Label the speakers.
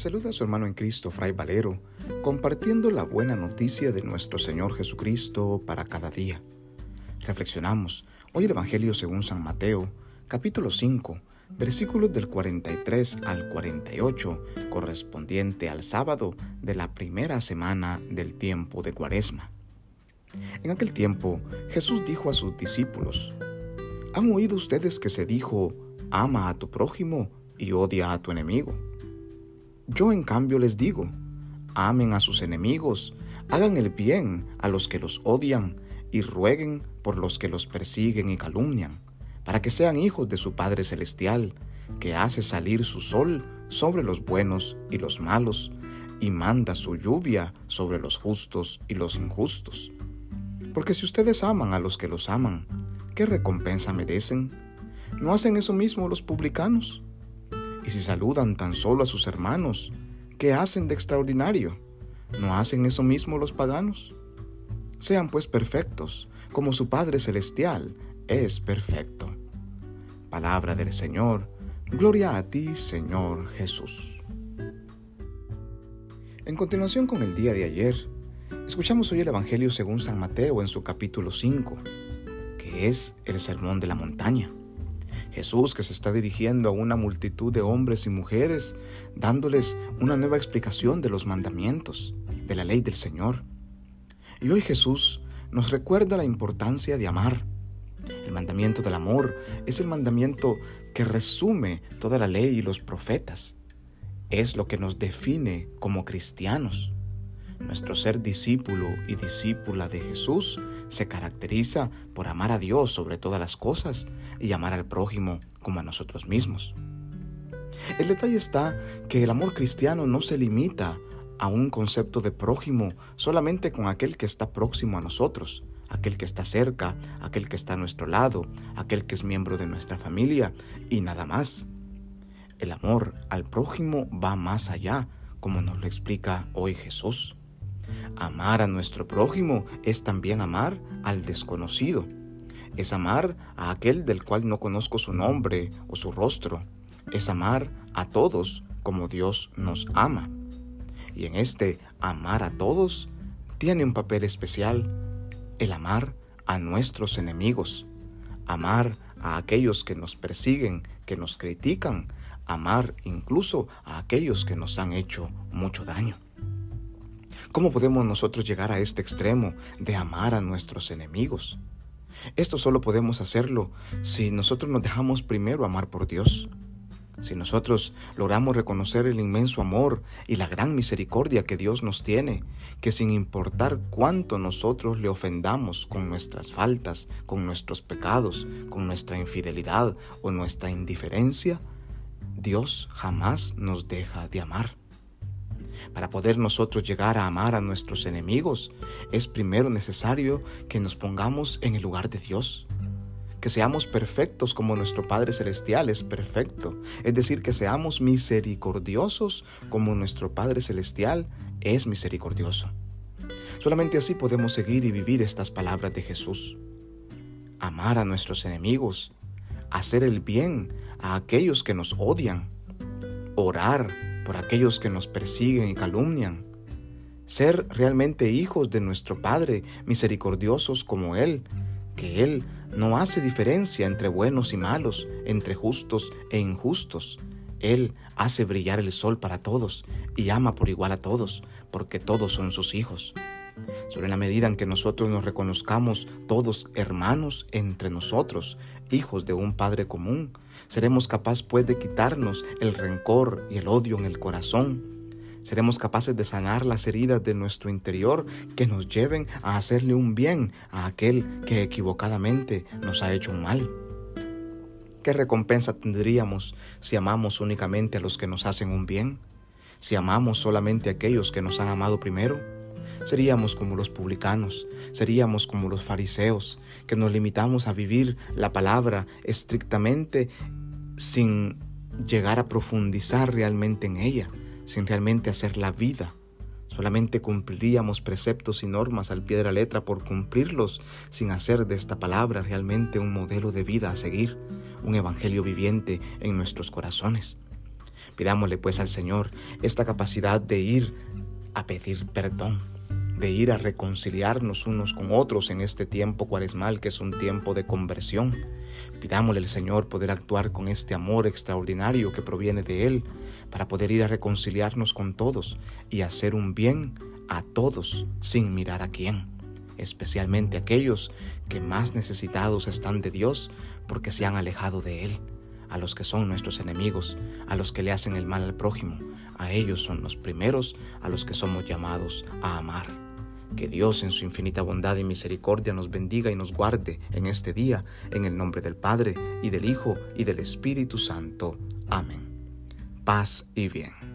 Speaker 1: saluda a su hermano en Cristo, Fray Valero, compartiendo la buena noticia de nuestro Señor Jesucristo para cada día. Reflexionamos hoy el Evangelio según San Mateo, capítulo 5, versículos del 43 al 48, correspondiente al sábado de la primera semana del tiempo de Cuaresma. En aquel tiempo, Jesús dijo a sus discípulos, ¿Han oído ustedes que se dijo, ama a tu prójimo y odia a tu enemigo? Yo en cambio les digo, amen a sus enemigos, hagan el bien a los que los odian y rueguen por los que los persiguen y calumnian, para que sean hijos de su Padre Celestial, que hace salir su sol sobre los buenos y los malos, y manda su lluvia sobre los justos y los injustos. Porque si ustedes aman a los que los aman, ¿qué recompensa merecen? ¿No hacen eso mismo los publicanos? Y si saludan tan solo a sus hermanos, ¿qué hacen de extraordinario? ¿No hacen eso mismo los paganos? Sean pues perfectos, como su Padre Celestial es perfecto. Palabra del Señor, gloria a ti, Señor Jesús. En continuación con el día de ayer, escuchamos hoy el Evangelio según San Mateo en su capítulo 5, que es el Sermón de la Montaña. Jesús que se está dirigiendo a una multitud de hombres y mujeres, dándoles una nueva explicación de los mandamientos, de la ley del Señor. Y hoy Jesús nos recuerda la importancia de amar. El mandamiento del amor es el mandamiento que resume toda la ley y los profetas. Es lo que nos define como cristianos. Nuestro ser discípulo y discípula de Jesús se caracteriza por amar a Dios sobre todas las cosas y amar al prójimo como a nosotros mismos. El detalle está que el amor cristiano no se limita a un concepto de prójimo solamente con aquel que está próximo a nosotros, aquel que está cerca, aquel que está a nuestro lado, aquel que es miembro de nuestra familia y nada más. El amor al prójimo va más allá, como nos lo explica hoy Jesús. Amar a nuestro prójimo es también amar al desconocido. Es amar a aquel del cual no conozco su nombre o su rostro. Es amar a todos como Dios nos ama. Y en este amar a todos tiene un papel especial el amar a nuestros enemigos, amar a aquellos que nos persiguen, que nos critican, amar incluso a aquellos que nos han hecho mucho daño. ¿Cómo podemos nosotros llegar a este extremo de amar a nuestros enemigos? Esto solo podemos hacerlo si nosotros nos dejamos primero amar por Dios. Si nosotros logramos reconocer el inmenso amor y la gran misericordia que Dios nos tiene, que sin importar cuánto nosotros le ofendamos con nuestras faltas, con nuestros pecados, con nuestra infidelidad o nuestra indiferencia, Dios jamás nos deja de amar. Para poder nosotros llegar a amar a nuestros enemigos, es primero necesario que nos pongamos en el lugar de Dios. Que seamos perfectos como nuestro Padre Celestial es perfecto. Es decir, que seamos misericordiosos como nuestro Padre Celestial es misericordioso. Solamente así podemos seguir y vivir estas palabras de Jesús. Amar a nuestros enemigos, hacer el bien a aquellos que nos odian, orar por aquellos que nos persiguen y calumnian, ser realmente hijos de nuestro Padre, misericordiosos como Él, que Él no hace diferencia entre buenos y malos, entre justos e injustos. Él hace brillar el sol para todos y ama por igual a todos, porque todos son sus hijos. Sobre la medida en que nosotros nos reconozcamos todos hermanos entre nosotros, hijos de un Padre común, seremos capaces pues de quitarnos el rencor y el odio en el corazón. Seremos capaces de sanar las heridas de nuestro interior que nos lleven a hacerle un bien a aquel que equivocadamente nos ha hecho un mal. ¿Qué recompensa tendríamos si amamos únicamente a los que nos hacen un bien? Si amamos solamente a aquellos que nos han amado primero? Seríamos como los publicanos, seríamos como los fariseos, que nos limitamos a vivir la palabra estrictamente sin llegar a profundizar realmente en ella, sin realmente hacer la vida. Solamente cumpliríamos preceptos y normas al pie de la letra por cumplirlos, sin hacer de esta palabra realmente un modelo de vida a seguir, un evangelio viviente en nuestros corazones. Pidámosle pues al Señor esta capacidad de ir a pedir perdón, de ir a reconciliarnos unos con otros en este tiempo cuaresmal que es un tiempo de conversión. Pidámosle al Señor poder actuar con este amor extraordinario que proviene de Él para poder ir a reconciliarnos con todos y hacer un bien a todos sin mirar a quién, especialmente aquellos que más necesitados están de Dios porque se han alejado de Él a los que son nuestros enemigos, a los que le hacen el mal al prójimo. A ellos son los primeros a los que somos llamados a amar. Que Dios en su infinita bondad y misericordia nos bendiga y nos guarde en este día, en el nombre del Padre, y del Hijo, y del Espíritu Santo. Amén. Paz y bien.